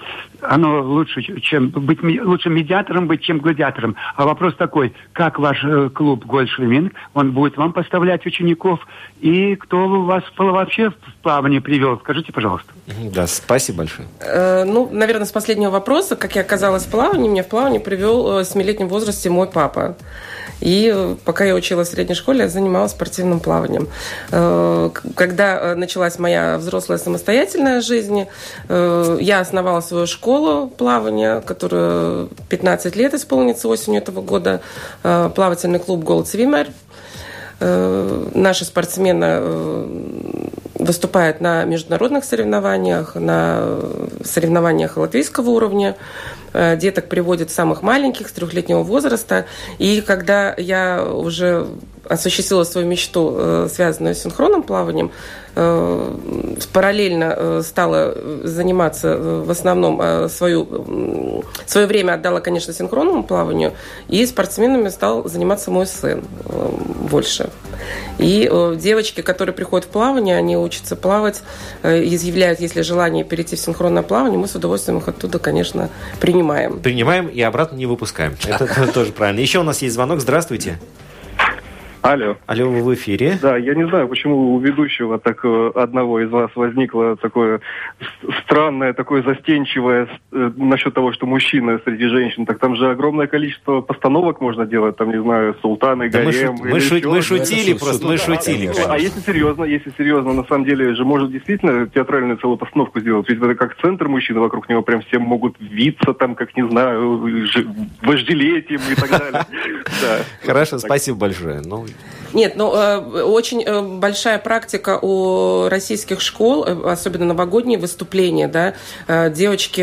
оно лучше, чем быть лучше медиатором быть, чем гладиатором. А вопрос такой, как ваш э, клуб Гольдшвиминг, он будет вам поставлять учеников, и кто вас вообще в плавание привел? Скажите, пожалуйста. Да, спасибо большое. Э, ну, наверное, с последнего вопроса, как я оказалась в плавании, меня в плавание привел в 7-летнем возрасте мой папа. И пока я училась в средней школе, я занималась спортивным плаванием. Э, Когда началась моя взрослая самостоятельная жизнь, э, я основала свою школу плавания, которая 15 лет исполнится осенью этого года, э, плавательный клуб «Голд Свимер». Э, Наши спортсмены выступают на международных соревнованиях, на соревнованиях латвийского уровня. Деток приводят самых маленьких, с трехлетнего возраста. И когда я уже осуществила свою мечту, э, связанную с синхронным плаванием, э, параллельно э, стала заниматься в основном свою, свое время отдала, конечно, синхронному плаванию, и спортсменами стал заниматься мой сын больше. И девочки, которые приходят в плавание, они учатся плавать, изъявляют, если желание перейти в синхронное плавание, мы с удовольствием их оттуда, конечно, принимаем. Принимаем и обратно не выпускаем. Это тоже правильно. Еще у нас есть звонок. Здравствуйте. Алло. Алло, вы в эфире. Да, я не знаю, почему у ведущего так э, одного из вас возникло такое странное, такое застенчивое э, насчет того, что мужчина среди женщин. Так там же огромное количество постановок можно делать, там, не знаю, Султан и Да мы Гарем. шу- или мы шу- еще мы шутили просто, мы шутили, А конечно. если серьезно, если серьезно, на самом деле же может действительно театральную целую постановку сделать. Ведь это как центр мужчины, вокруг него прям все могут виться там, как, не знаю, ж- вожделеть им и так далее. Да. Хорошо, спасибо большое. Ну, week. Нет, ну, э, очень э, большая практика у российских школ, э, особенно новогодние выступления, да. Девочки,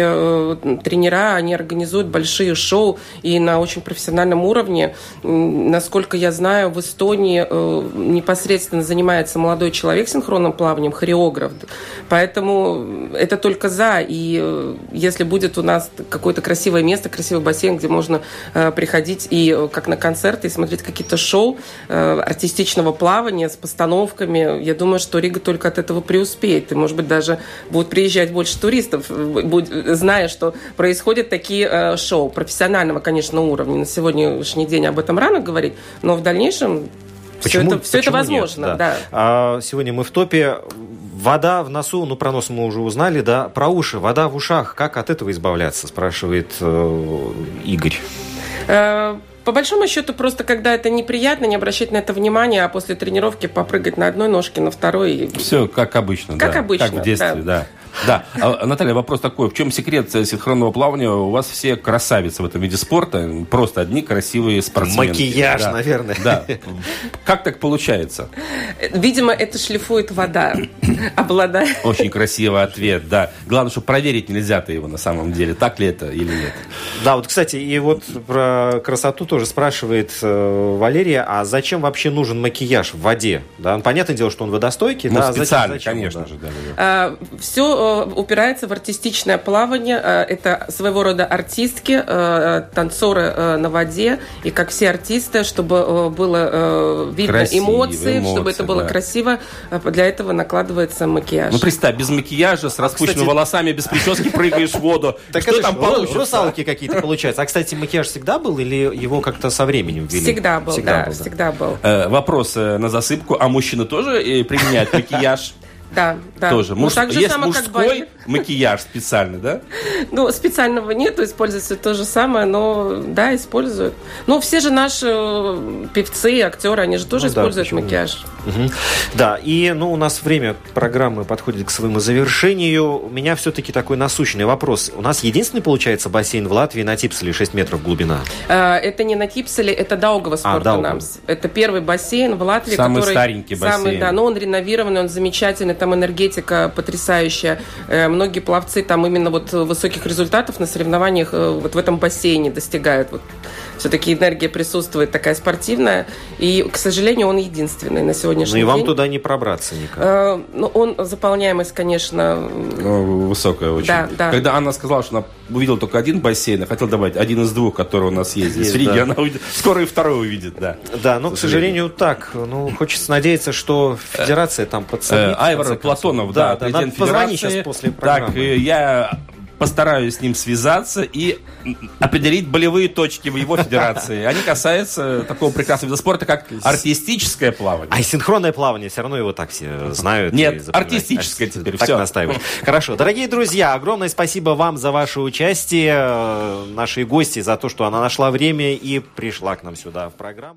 тренера, они организуют большие шоу и на очень профессиональном уровне. Насколько я знаю, в Эстонии непосредственно занимается молодой человек синхронным плаванием, хореограф. Поэтому это только за. И если будет у нас какое-то красивое место, красивый бассейн, где можно приходить и как на концерты и смотреть какие-то шоу артистичного плавания с постановками, я думаю, что Рига только от этого преуспеет. И, может быть, даже будут приезжать больше туристов, э, зная, что происходят такие э, шоу профессионального, конечно, уровня. На сегодняшний день об этом рано говорить, но в дальнейшем все Почему- это, все это почему нет? возможно. Да. да. А, сегодня мы в топе. Вода в носу, ну про нос мы уже узнали, да. Про уши, вода в ушах. Как от этого избавляться, спрашивает э, Игорь. По большому счету, просто когда это неприятно, не обращать на это внимания, а после тренировки попрыгать на одной ножке, на второй. и- Все как обычно. Как да. обычно, Как в детстве, да. Да. А, Наталья, вопрос такой. В чем секрет э, синхронного плавания? У вас все красавицы в этом виде спорта. Просто одни красивые спортсмены. Макияж, наверное. Да. Как так получается? Видимо, это шлифует вода, обладая. Очень красивый ответ, да. Главное, что проверить нельзя-то его на самом деле. Так ли это или нет? Да, вот, кстати, и вот про красоту тоже спрашивает э, Валерия, а зачем вообще нужен макияж в воде? Да, ну, понятное дело, что он водостойкий, Ну, да, а зачем- специально, зачем он, конечно да? же. Да, да, да. Все упирается в артистичное плавание. Э, Это своего рода артистки, э, танцоры э, на воде. И как все артисты, чтобы было видно Красиво, эмоции, чтобы эмоции, это было да. красиво, для этого накладывается макияж. Ну, представь, без макияжа, с распущенными кстати- волосами, без прически прыгаешь в воду. Так Что это там получится? русалки какие-то получаются. А, кстати, макияж всегда был или его как-то со временем ввели? Всегда был, да, был, всегда был. Вопрос на засыпку. А мужчины тоже применяют макияж? Да, да. Тоже. Ну, Муж- так же Есть само, как мужской балет. Макияж специальный, да? Ну, специального нету, используется то же самое, но да, используют. Ну, все же наши э, певцы, актеры, они же тоже Ну да, используют почему макияж. Мгм. Да, и ну, у нас время программы подходит к своему завершению. У меня все-таки такой насущный вопрос. У нас единственный, получается, бассейн в Латвии на Типселе 6 метров глубина. Э, Это не на Типселе, это Даугава А, Спортунамс. Это первый бассейн в Латвии, Самый который... старенький Самый, бассейн. да, но он реновированный, он замечательный, там энергетика потрясающая. Э, Многие пловцы там именно вот высоких результатов на соревнованиях э, вот в этом бассейне достигают. Вот все-таки энергия присутствует такая спортивная. И, к сожалению, он единственный на Ну сегодняшний и вам день. туда не пробраться никак. Э, Ну, он заполняемость, конечно, Ну, Высокая очень. Да, да. Когда Анна сказала, что она увидела только один бассейн, я хотел добавить один из двух, который у нас есть здесь Есть, в Риге, да. она увидит- скоро и второй увидит, да. Да, но, к сожалению, так. Ну, хочется надеяться, что федерация там Э, подсобит. в Айвар. Платонов, да, президент федерации. сейчас после программы. Так, э, я постараюсь с ним связаться и определить болевые точки в его федерации. Они касаются такого прекрасного вида спорта, как артистическое плавание. А синхронное плавание, все равно его так все знают. Нет, артистическое теперь, так все. настаиваешь. Хорошо. Дорогие друзья, огромное спасибо вам за ваше участие, э, нашей гости, за то, что она нашла время и пришла к нам сюда в программу.